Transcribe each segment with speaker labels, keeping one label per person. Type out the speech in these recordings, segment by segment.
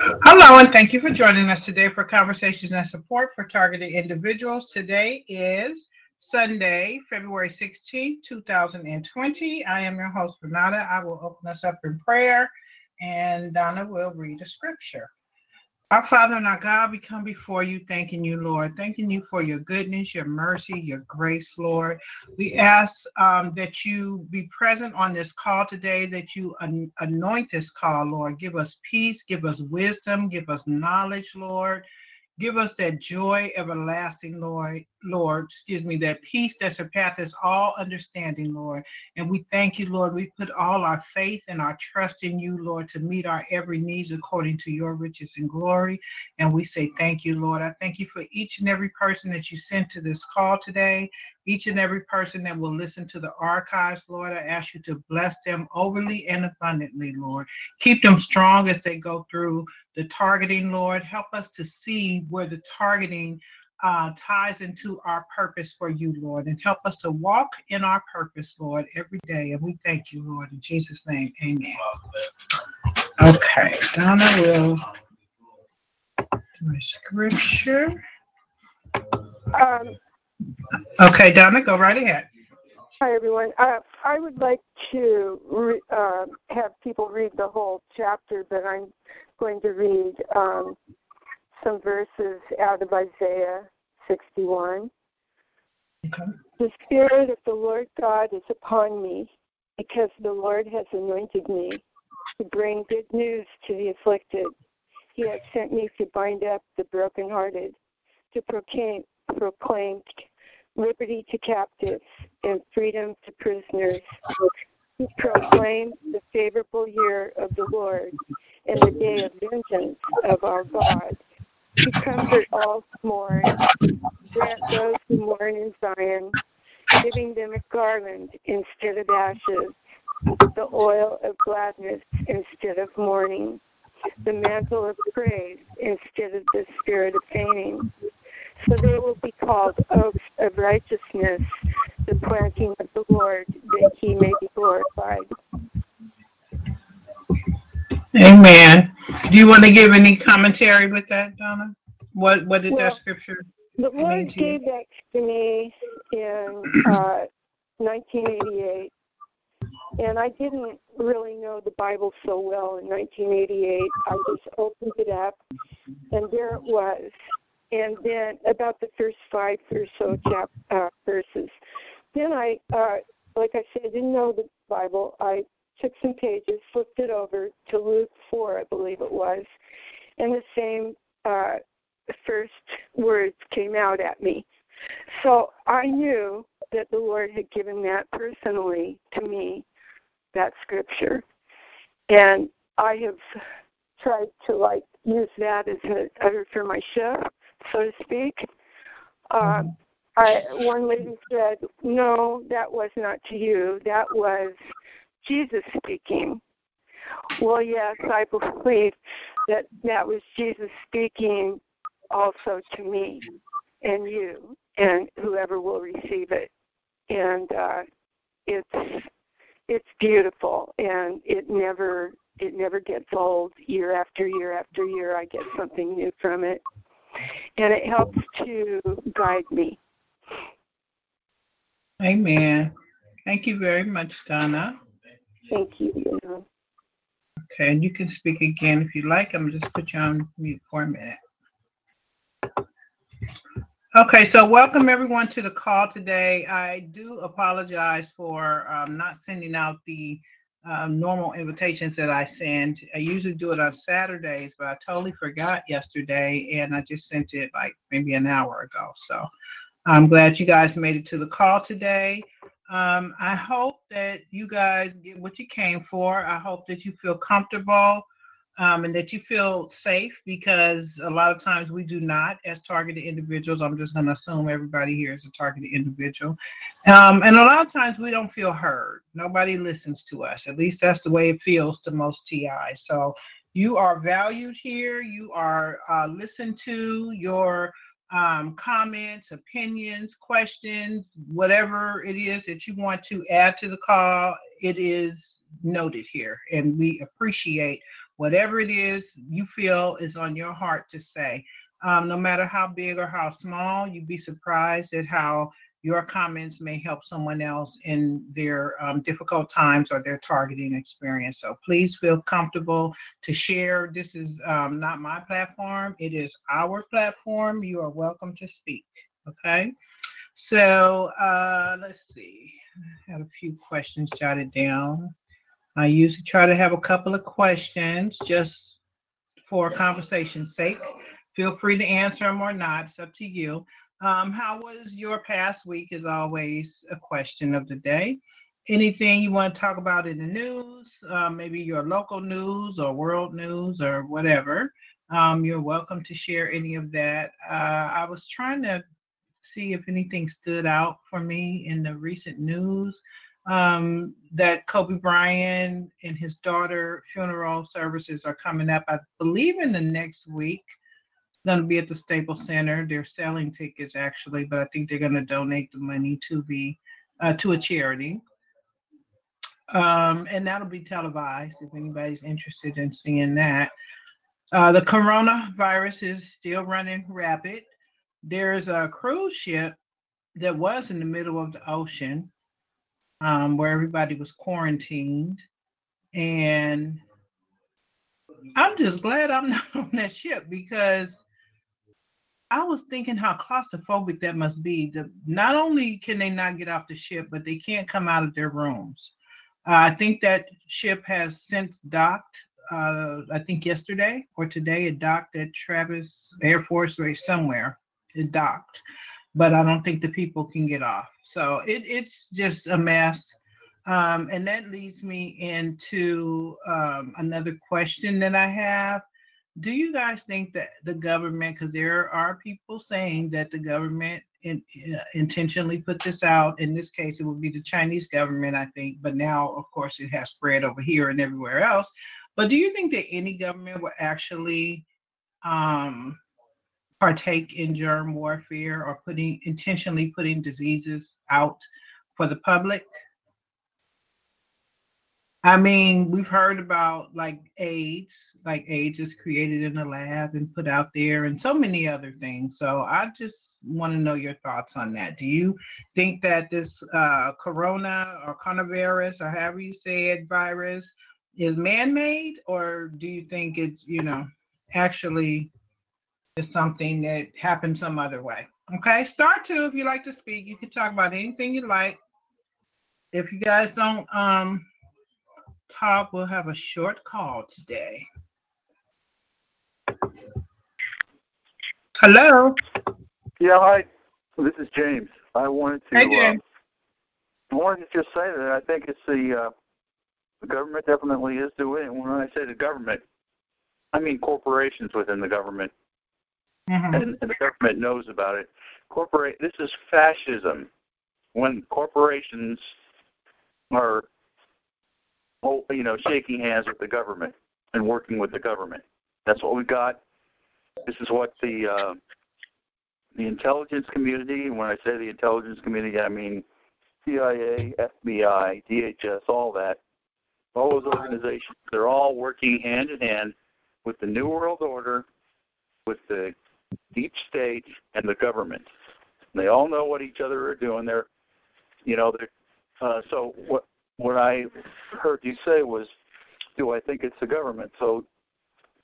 Speaker 1: Hello, and thank you for joining us today for Conversations and Support for Targeted Individuals. Today is Sunday, February 16, 2020. I am your host, Renata. I will open us up in prayer, and Donna will read a scripture. Our Father and our God, we come before you thanking you, Lord, thanking you for your goodness, your mercy, your grace, Lord. We ask um, that you be present on this call today, that you an- anoint this call, Lord. Give us peace, give us wisdom, give us knowledge, Lord. Give us that joy everlasting, Lord, Lord, excuse me, that peace that surpasses all understanding, Lord. And we thank you, Lord. We put all our faith and our trust in you, Lord, to meet our every needs according to your riches and glory. And we say thank you, Lord. I thank you for each and every person that you sent to this call today, each and every person that will listen to the archives, Lord. I ask you to bless them overly and abundantly, Lord. Keep them strong as they go through the targeting, Lord. Help us to see where the targeting uh, ties into our purpose for you, Lord, and help us to walk in our purpose, Lord, every day. And we thank you, Lord, in Jesus' name. Amen. Okay, Donna will do my scripture.
Speaker 2: Um,
Speaker 1: Okay, Donna, go right ahead.
Speaker 2: hi, everyone. Uh, I would like to re- uh, have people read the whole chapter, but I'm going to read um, some verses out of Isaiah 61.
Speaker 1: Okay.
Speaker 2: The Spirit of the Lord God is upon me, because the Lord has anointed me to bring good news to the afflicted. He has sent me to bind up the brokenhearted, to proclaim, proclaim liberty to captives and freedom to prisoners, proclaim the favorable year of the Lord and the day of vengeance of our God, to comfort all who mourn, grant those who mourn in Zion, giving them a garland instead of ashes, the oil of gladness instead of mourning, the mantle of praise instead of the spirit of fainting. So they will be called oaks of righteousness, the planting of the Lord, that he may be glorified.
Speaker 1: Amen. Do you want to give any commentary with that, Donna? What what did
Speaker 2: Well,
Speaker 1: that scripture?
Speaker 2: The
Speaker 1: mean
Speaker 2: Lord gave that to me in uh, 1988, and I didn't really know the Bible so well in 1988. I just opened it up, and there it was. And then about the first five or so chap uh, verses, then I, uh, like I said, I didn't know the Bible. I took some pages, flipped it over to Luke 4, I believe it was, and the same uh, first words came out at me. So I knew that the Lord had given that personally to me, that scripture. And I have tried to like use that as an utter for my show, so to speak. Uh, I, one lady said, No, that was not to you. That was Jesus speaking. Well, yes, I believe that that was Jesus speaking also to me and you and whoever will receive it. And uh, it's it's beautiful and it never it never gets old year after year after year I get something new from it. And it helps to guide me.
Speaker 1: Amen. Thank you very much, Donna.
Speaker 2: Thank you. you.
Speaker 1: Okay, and you can speak again if you like. I'm just put you on mute for a minute. Okay, so welcome everyone to the call today. I do apologize for um, not sending out the um, normal invitations that I send. I usually do it on Saturdays, but I totally forgot yesterday and I just sent it like maybe an hour ago. So I'm glad you guys made it to the call today. Um, I hope that you guys get what you came for. I hope that you feel comfortable um, and that you feel safe because a lot of times we do not as targeted individuals. I'm just going to assume everybody here is a targeted individual. Um, and a lot of times we don't feel heard. Nobody listens to us. At least that's the way it feels to most TI. So you are valued here. You are uh, listened to. Your um, comments, opinions, questions, whatever it is that you want to add to the call, it is noted here. And we appreciate whatever it is you feel is on your heart to say. Um, no matter how big or how small, you'd be surprised at how your comments may help someone else in their um, difficult times or their targeting experience. So please feel comfortable to share. This is um, not my platform, it is our platform. You are welcome to speak. Okay. So uh, let's see. I have a few questions jotted down. I usually try to have a couple of questions just for conversation's sake. Feel free to answer them or not. It's up to you. Um, how was your past week? Is always a question of the day. Anything you want to talk about in the news, uh, maybe your local news or world news or whatever, um, you're welcome to share any of that. Uh, I was trying to see if anything stood out for me in the recent news. Um, that Kobe Bryant and his daughter funeral services are coming up, I believe, in the next week going to be at the Staples Center. They're selling tickets actually, but I think they're going to donate the money to the uh, to a charity. Um, and that'll be televised if anybody's interested in seeing that. Uh, the coronavirus is still running rapid. There's a cruise ship that was in the middle of the ocean um, where everybody was quarantined. And I'm just glad I'm not on that ship because I was thinking how claustrophobic that must be. The, not only can they not get off the ship, but they can't come out of their rooms. Uh, I think that ship has since docked. Uh, I think yesterday or today it docked at Travis Air Force Base somewhere. It docked, but I don't think the people can get off. So it, it's just a mess. Um, and that leads me into um, another question that I have do you guys think that the government, because there are people saying that the government in, uh, intentionally put this out, in this case, it would be the Chinese government, I think, but now, of course, it has spread over here and everywhere else. But do you think that any government will actually um, partake in germ warfare or putting intentionally putting diseases out for the public? I mean, we've heard about like AIDS, like AIDS is created in a lab and put out there, and so many other things. So I just want to know your thoughts on that. Do you think that this uh, corona or coronavirus, or however you say it, virus, is man-made, or do you think it's you know actually is something that happened some other way? Okay, start two if you like to speak. You can talk about anything you like. If you guys don't um Todd will have a short call today. Hello.
Speaker 3: Yeah, hi. This is James. I wanted to.
Speaker 1: Hey, James.
Speaker 3: Uh, I wanted to just say that I think it's the uh, the government definitely is doing it. When I say the government, I mean corporations within the government,
Speaker 1: mm-hmm.
Speaker 3: and, the government knows about it. Corporate. This is fascism. When corporations are you know, shaking hands with the government and working with the government. That's what we got. This is what the uh, the intelligence community. And when I say the intelligence community, I mean CIA, FBI, DHS, all that. All those organizations. They're all working hand in hand with the New World Order, with the deep state, and the government. And they all know what each other are doing. They're, you know, they're. Uh, so what what I heard you say was, do I think it's the government? So,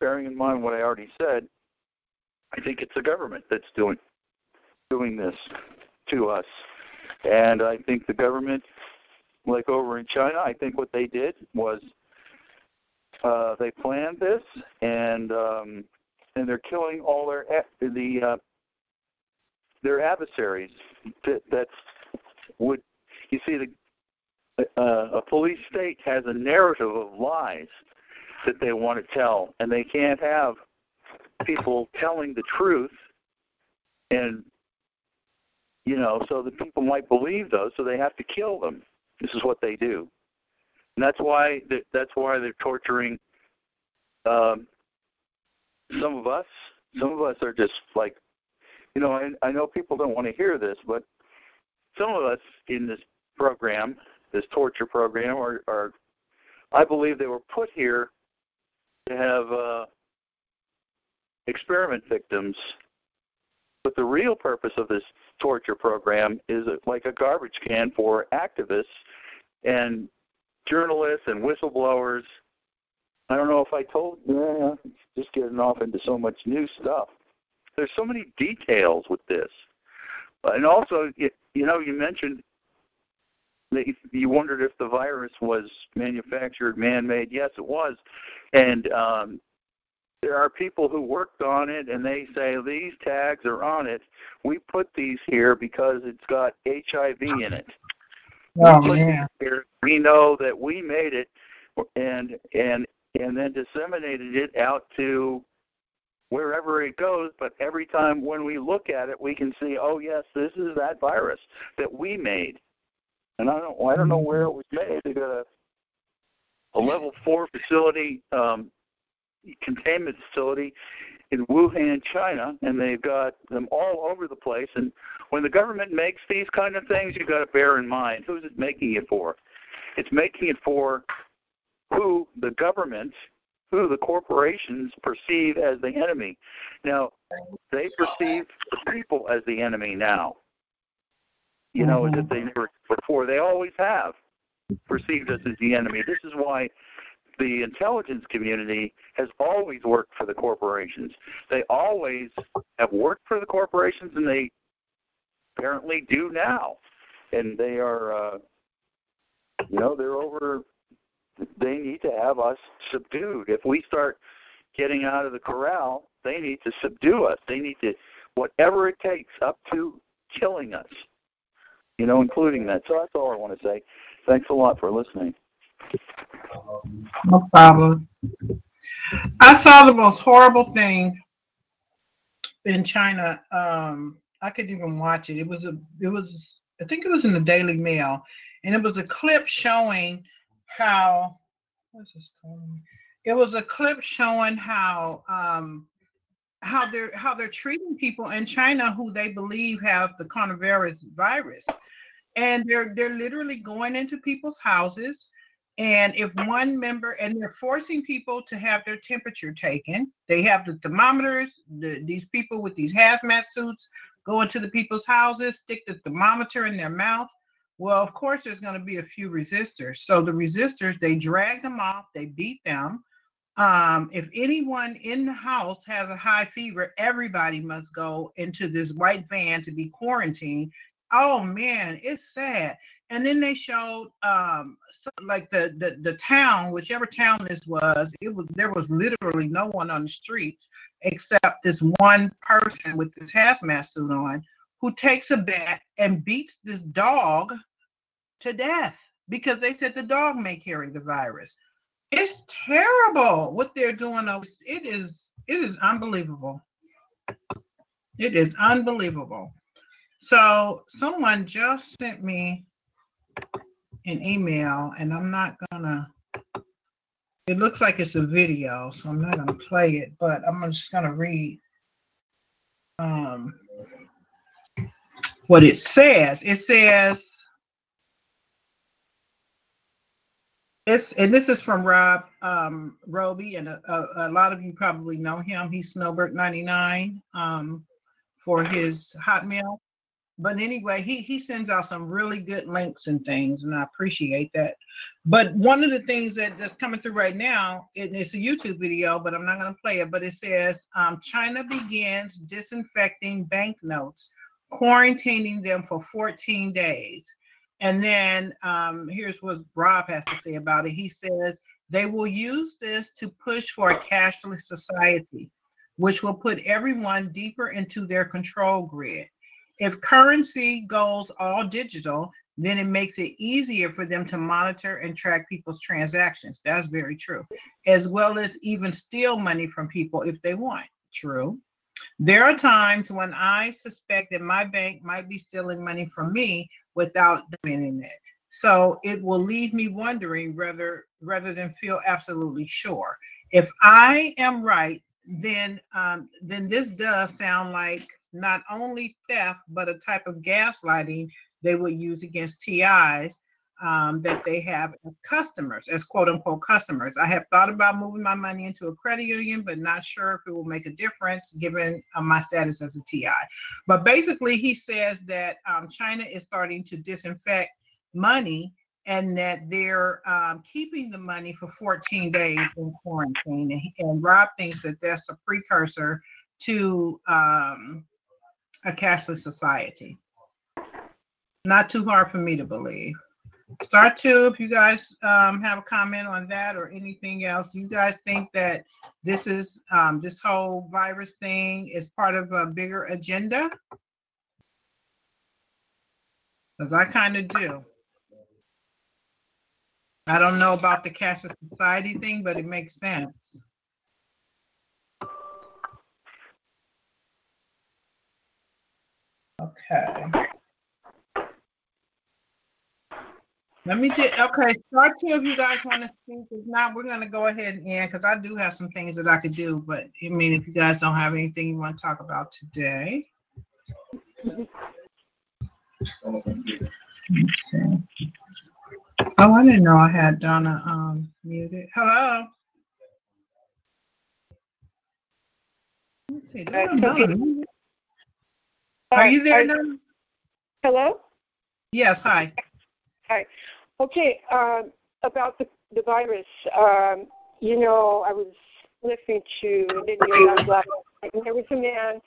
Speaker 3: bearing in mind what I already said, I think it's the government that's doing doing this to us, and I think the government, like over in China, I think what they did was uh, they planned this, and um, and they're killing all their the uh, their adversaries that that's would you see the uh, a police state has a narrative of lies that they want to tell, and they can't have people telling the truth, and you know, so that people might believe those, so they have to kill them. This is what they do, and that's why that's why they're torturing um, some of us. Some of us are just like, you know, I, I know people don't want to hear this, but some of us in this program this torture program, are, or I believe they were put here to have uh, experiment victims. But the real purpose of this torture program is like a garbage can for activists and journalists and whistleblowers. I don't know if I told, yeah, just getting off into so much new stuff. There's so many details with this. And also, you, you know, you mentioned that you wondered if the virus was manufactured, man-made. Yes, it was. And um, there are people who worked on it and they say these tags are on it. We put these here because it's got HIV in it.
Speaker 1: Oh,
Speaker 3: we,
Speaker 1: man.
Speaker 3: Here, we know that we made it and and and then disseminated it out to wherever it goes, but every time when we look at it we can see, oh yes, this is that virus that we made. And I don't I don't know where it was made. They got a a level four facility um, containment facility in Wuhan, China, and they've got them all over the place. And when the government makes these kind of things, you've got to bear in mind who's it making it for. It's making it for who the government, who the corporations perceive as the enemy. Now, they perceive the people as the enemy now. You know,
Speaker 1: Mhm.
Speaker 3: as if they never before. They always have perceived us as the enemy. This is why the intelligence community has always worked for the corporations. They always have worked for the corporations, and they apparently do now. And they are, uh, you know, they're over. They need to have us subdued. If we start getting out of the corral, they need to subdue us. They need to, whatever it takes, up to killing us. You know, including that. So that's all I want to say. Thanks a lot for listening.
Speaker 1: No problem. I saw the most horrible thing in China. Um, I couldn't even watch it. It was a, it was, I think it was in the Daily Mail, and it was a clip showing how, what's this called? It was a clip showing how, um, how they're how they're treating people in China who they believe have the coronavirus virus, and they're they're literally going into people's houses and if one member, and they're forcing people to have their temperature taken, they have the thermometers, the, these people with these hazmat suits go into the people's houses, stick the thermometer in their mouth. Well, of course, there's going to be a few resistors. So the resistors, they drag them off, they beat them. Um, if anyone in the house has a high fever, everybody must go into this white van to be quarantined. Oh man, it's sad and then they showed um so- like the, the the town whichever town this was it was there was literally no one on the streets except this one person with the hazmat suit on who takes a bat and beats this dog to death because they said the dog may carry the virus. It's terrible what they're doing. It is it is unbelievable. It is unbelievable. So someone just sent me an email and I'm not gonna it looks like it's a video, so I'm not gonna play it, but I'm just gonna read um what it says. It says it's and this is from Rob um Roby, and a, a, a lot of you probably know him. He's Snowbird 99 um for his Hotmail but anyway, he he sends out some really good links and things, and I appreciate that. But one of the things that that's coming through right now, and it's a YouTube video, but I'm not going to play it. But it says um, China begins disinfecting banknotes, quarantining them for 14 days, and then um, here's what Rob has to say about it. He says they will use this to push for a cashless society, which will put everyone deeper into their control grid if currency goes all digital, then it makes it easier for them to monitor and track people's transactions. That's very true. As well as even steal money from people if they want. True. There are times when I suspect that my bank might be stealing money from me without doing it. So it will leave me wondering rather rather than feel absolutely sure. If I am right, then um, then this does sound like not only theft, but a type of gaslighting they would use against TIs um, that they have as customers, as quote unquote customers. I have thought about moving my money into a credit union, but not sure if it will make a difference given uh, my status as a TI. But basically, he says that um, China is starting to disinfect money and that they're um, keeping the money for 14 days in quarantine. And, and Rob thinks that that's a precursor to um, a cashless society. Not too hard for me to believe. Star two, if you guys um, have a comment on that or anything else, you guys think that this is um, this whole virus thing is part of a bigger agenda? Because I kind of do. I don't know about the cashless society thing, but it makes sense. Okay. Let me just, okay, start two of you guys want to speak. If not, we're gonna go ahead and end, because I do have some things that I could do, but I mean, if you guys don't have anything you want to talk about today. Let's see. Oh, I didn't know I had Donna um muted. Hello? Let's see, Donna, Donna, Are you there now?
Speaker 2: Hello?
Speaker 1: Yes, hi.
Speaker 2: Okay, um, about the, the virus, um, you know, I was listening to a video last night, and there was a man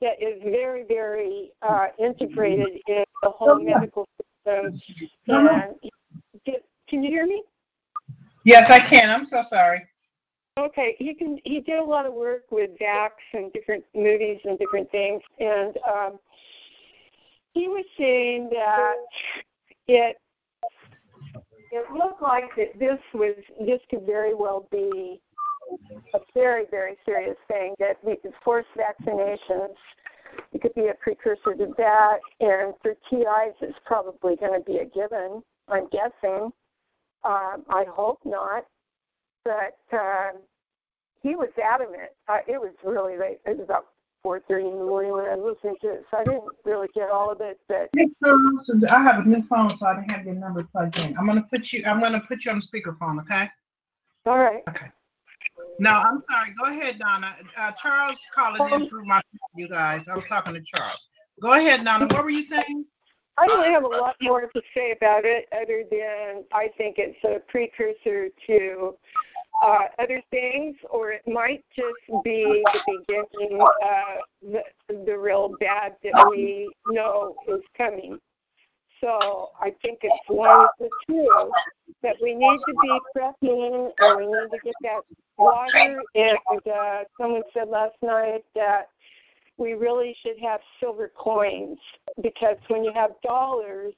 Speaker 2: that is very, very uh, integrated in the whole medical system. And did, can you hear me?
Speaker 1: Yes, I can. I'm so sorry.
Speaker 2: Okay, he can. He did a lot of work with Vax and different movies and different things, and um, he was saying that it it looked like that this was this could very well be a very very serious thing that we could force vaccinations. It could be a precursor to that, and for TIs, it's probably going to be a given. I'm guessing. Um, I hope not, but um, he was adamant. Uh, it was really late. It was about 4:30 in the morning when I was listening to it, so I didn't really get all of it. But
Speaker 1: I have a new phone, so I didn't have your number plugged in. I'm gonna put you, I'm gonna put you on the speakerphone, okay?
Speaker 2: all right. Okay.
Speaker 1: No, I'm sorry. Go ahead, Donna. Uh, Charles calling in through my, you guys. I was talking to Charles. Go ahead, Donna. What were you saying?
Speaker 2: I don't have a lot more to say about it other than I think it's a precursor to uh, other things, or it might just be the beginning of the, the real bad that we know is coming. So I think it's one of the two that we need to be prepping and we need to get that water. And uh, someone said last night that we really should have silver coins because when you have dollars,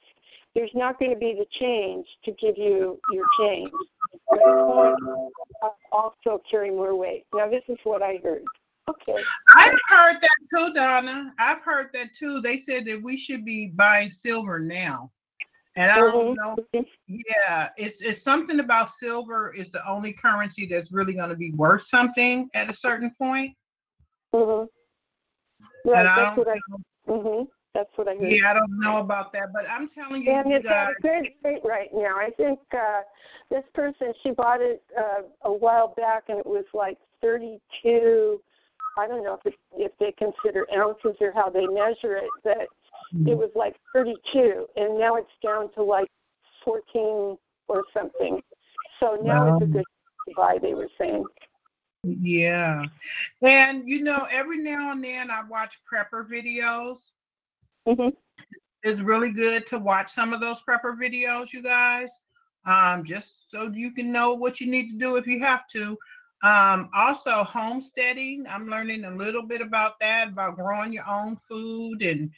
Speaker 2: there's not going to be the change to give you your change. Also carry more weight. Now, this is what I heard. Okay.
Speaker 1: I've heard that too, Donna. I've heard that too. They said that we should be buying silver now. And I don't know. Yeah, it's it's something about silver is the only currency that's really going to be worth something at a certain point.
Speaker 2: Mm-hmm.
Speaker 1: And
Speaker 2: Right,
Speaker 1: I don't
Speaker 2: what I. Mhm. That's what I heard.
Speaker 1: Yeah, I don't know about that, but I'm telling you,
Speaker 2: And it's at a good rate right now. I think uh, this person she bought it uh, a while back, and it was like 32. I don't know if it, if they consider ounces or how they measure it, but it was like 32, and now it's down to like 14 or something. So now it's a good to buy. They were saying.
Speaker 1: yeah. And you know, every now and then I watch prepper videos.
Speaker 2: Hmm
Speaker 1: It's really good to watch some of those prepper videos, you guys. Um, just so you can know what you need to do if you have to. Um, also homesteading. I'm learning a little bit about that, about growing your own food and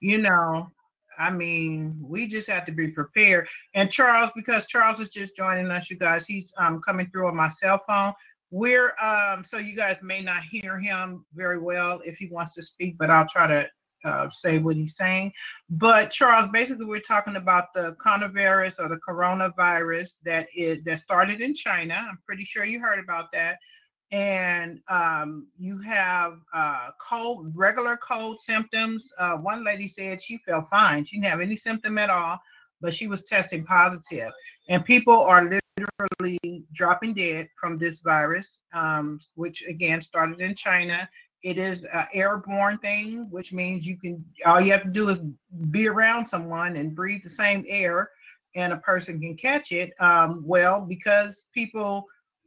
Speaker 1: you know, I mean, we just have to be prepared. And Charles, because Charles is just joining us, you guys, he's um coming through on my cell phone. We're um so you guys may not hear him very well if he wants to speak, but I'll try to uh, say what he's saying. But Charles, basically, we're talking about the coronavirus or the coronavirus that is that started in China. I'm pretty sure you heard about that. And um, you have uh, cold, regular cold symptoms. Uh, one lady said she felt fine; she didn't have any symptom at all. but she was testing positive. and people are literally dropping dead from this virus, um, which again started in China. It is an airborne thing, which means you can all you have to do is be around someone and breathe the same air, and a person can catch it. Um, well, because people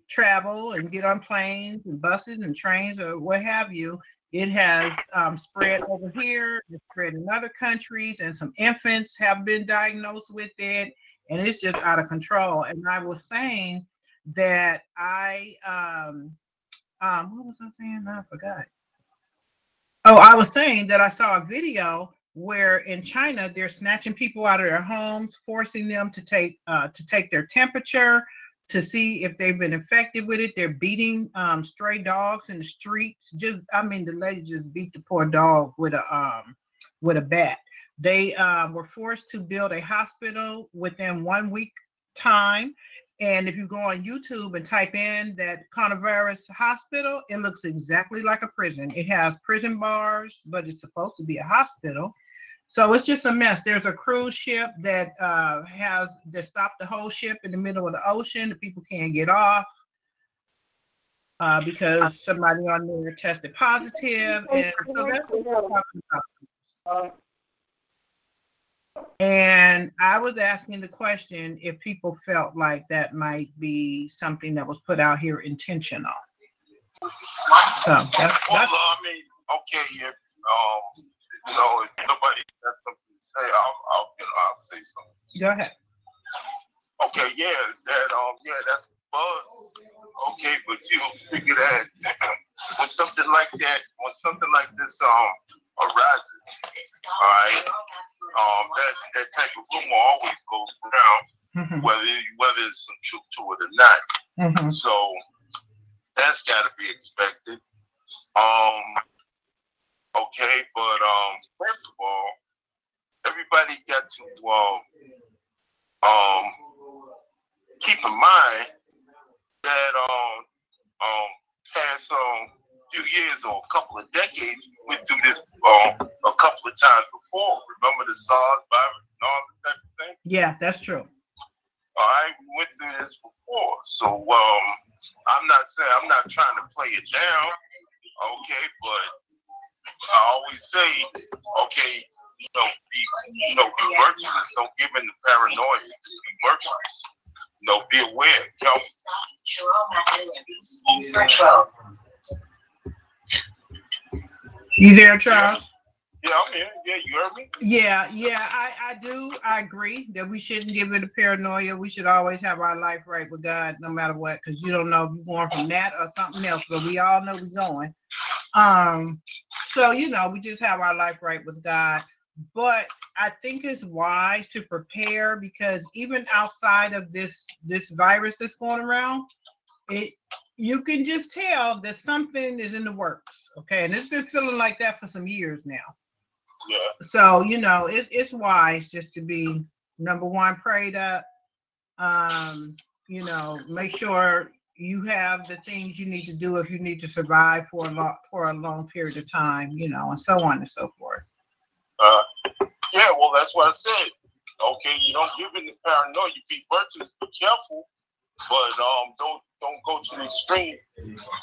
Speaker 1: travel and get on planes and buses and trains or what have you, it has um, spread over here, it's spread in other countries, and some infants have been diagnosed with it, and it's just out of control. And I was saying that I, um, um, what was I saying? I forgot. Oh, I was saying that I saw a video where in China they're snatching people out of their homes, forcing them to take uh, to take their temperature to see if they've been infected with it. They're beating um, stray dogs in the streets. Just, I mean, the lady just beat the poor dog with a um, with a bat. They um, were forced to build a hospital within one week time. And if you go on YouTube and type in that coronavirus hospital, it looks exactly like a prison. It has prison bars, but it's supposed to be a hospital. So it's just a mess. There's a cruise ship that uh, has that stopped the whole ship in the middle of the ocean. The people can't get off uh, because somebody on there tested positive, and so that's what we're talking about. And I was asking the question if people felt like that might be something that was put out here intentional. So that's,
Speaker 4: Well, I mean, okay, if um, you know, if nobody has something to say, I'll, I'll, you know, I'll say something.
Speaker 1: go ahead.
Speaker 4: Okay, yeah, is that um, yeah, that's buzz. Okay, but you figure that when something like that, when something like this um arises, all right, um, that that type of rumor always goes around,
Speaker 1: Mhm,
Speaker 4: whether whether there's some truth to it or not.
Speaker 1: mhm.
Speaker 4: So that's got to be expected. Um, okay, but um, first of all, everybody got to um, um, keep in mind that um, um, past um, few years or a couple of decades, we went through this um, a couple of times before. Remember the SARS virus and all that type of thing?
Speaker 1: Yeah, that's true.
Speaker 4: All right, we went through this before. So um, I'm not saying I'm not trying to play it down, okay, but I always say, okay, you know, be you know, be virtuous. Don't give in to paranoia. Just be virtuous. You know, be aware. Careful.
Speaker 1: You there, Charles?
Speaker 4: Yeah, I'm here. Yeah, you heard me?
Speaker 1: Yeah, yeah, I, I do. I agree that we shouldn't give it a paranoia. We should always have our life right with God, no matter what, because you don't know if you're going from that or something else. But we all know we're going. Um, so you know, we just have our life right with God. But I think it's wise to prepare because even outside of this this virus that's going around, it you can just tell that something is in the works. Okay, and it's been feeling like that for some years now.
Speaker 4: Yeah.
Speaker 1: So, you know, it's it's wise just to be number one, prayed up. Um, you know, make sure you have the things you need to do if you need to survive for a long for a long period of time, you know, and so on and so forth.
Speaker 4: Uh, yeah, well, that's what I said. Okay, you don't give in to paranoia. You be virtuous, be careful, but um, don't don't go to the extreme,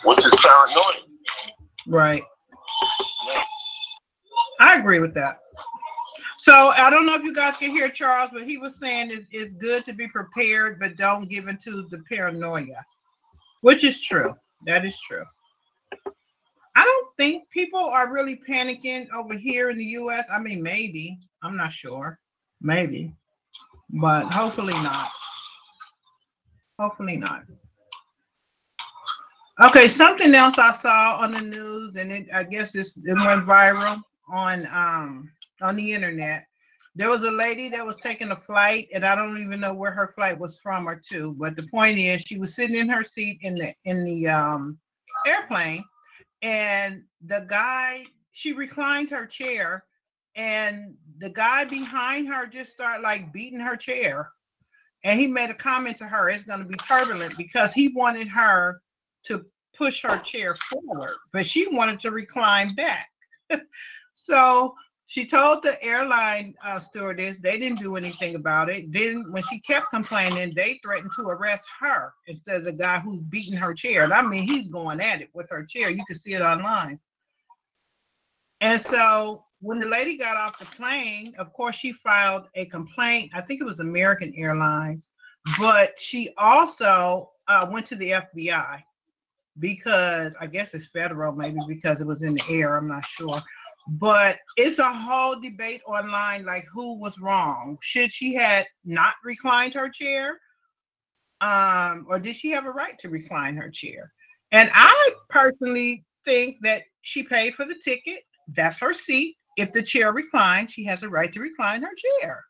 Speaker 4: which is paranoia.
Speaker 1: Right.
Speaker 4: Yeah.
Speaker 1: I agree with that. So I don't know if you guys can hear Charles, but he was saying it's, it's good to be prepared, but don't give into the paranoia, which is true. That is true. I don't think people are really panicking over here in the US. I mean, maybe. I'm not sure. Maybe. But hopefully not. Hopefully not. Okay, something else I saw on the news, and it I guess this it went viral on um on the internet. There was a lady that was taking a flight, and I don't even know where her flight was from or to. But the point is, she was sitting in her seat in the in the um airplane, and the guy she reclined her chair, and the guy behind her just started like beating her chair, and he made a comment to her, "It's going to be turbulent," because he wanted her to push her chair forward, but she wanted to recline back. so She told the airline uh, stewardess they didn't do anything about it. Then, when she kept complaining, they threatened to arrest her instead of the guy who's beating her chair. And I mean, he's going at it with her chair. You can see it online. And so, when the lady got off the plane, of course, she filed a complaint. I think it was American Airlines, but she also uh, went to the FBI because I guess it's federal, maybe because it was in the air. I'm not sure but it's a whole debate online like who was wrong should she had not reclined her chair um or did she have a right to recline her chair and i personally think that she paid for the ticket that's her seat if the chair reclines she has a right to recline her chair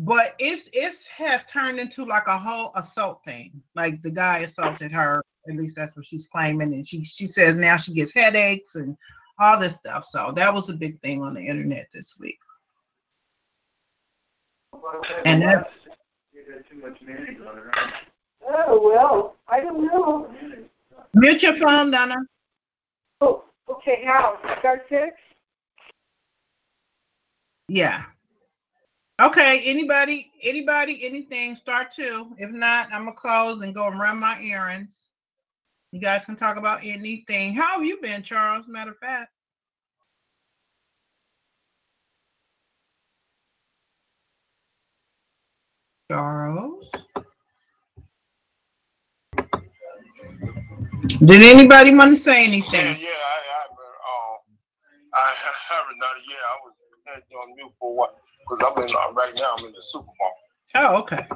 Speaker 1: but it's it has turned into like a whole assault thing like the guy assaulted her at least that's what she's claiming and she she says now she gets headaches and all this stuff. So that was a big thing on the internet this week. And that's
Speaker 2: Oh, well, I don't know.
Speaker 1: mute your phone, Donna.
Speaker 2: Oh, okay, how? Star six?
Speaker 1: Yeah. Okay, anybody, anybody, anything, start two. If not, I'm gonna close and go and run my errands. You guys can talk about anything. How have you been, Charles? Matter of fact. Charles. Did anybody want to say anything?
Speaker 4: yeah, I, I, I haven't done it yet. I was had you on mute for what? Because I'm in, uh, right now, I'm in the supermarket.
Speaker 1: Oh, okay.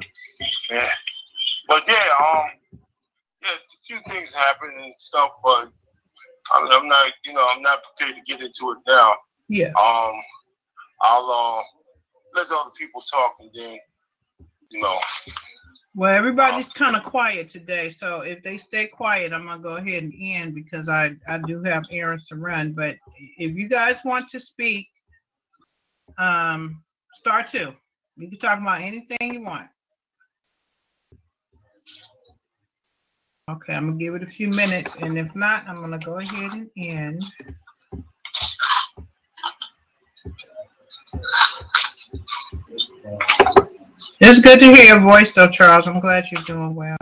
Speaker 4: Yeah. But yeah, um, yeah, a few things happen and stuff, but I mean, I'm not, you know, I'm not prepared to get into it now.
Speaker 1: Yeah.
Speaker 4: Um, I'll uh, let other people talk and then, you know,
Speaker 1: Well, everybody's kind of quiet today, so if they stay quiet, I'm gonna go ahead and end because I, I do have errands to run. But if you guys want to speak, um, star two. You can talk about anything you want. Okay, I'm gonna give it a few minutes, and if not, I'm gonna go ahead and end. It's good to hear your voice, though, Charles. I'm glad you're doing well.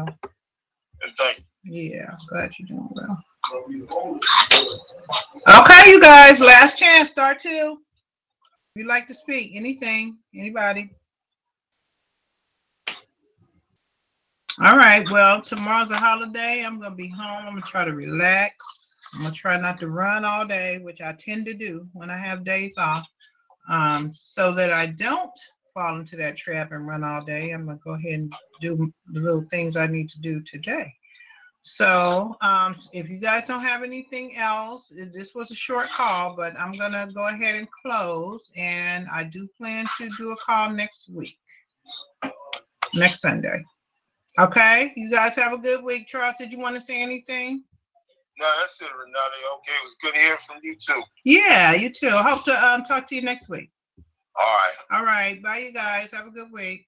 Speaker 4: thank
Speaker 1: Yeah, glad you're doing well. Okay, you guys, last chance, start two. You'd like to speak, anything, anybody? All right, well, tomorrow's a holiday. I'm gonna be home. I'm gonna try to relax. I'm gonna try not to run all day, which I tend to do when I have days off. Um, so that I don't fall into that trap and run all day. I'm gonna go ahead and do the little things I need to do today. So, um, if you guys don't have anything else, this was a short call, but I'm gonna go ahead and close. And I do plan to do a call next week, next Sunday. Okay, you guys have a good week. Charles, did you want to say anything?
Speaker 4: No, that's it, Renata. Okay, it was good hearing from you too.
Speaker 1: Yeah, you too. Hope to um, talk to you next week.
Speaker 4: All right.
Speaker 1: All right, bye, you guys. Have a good week.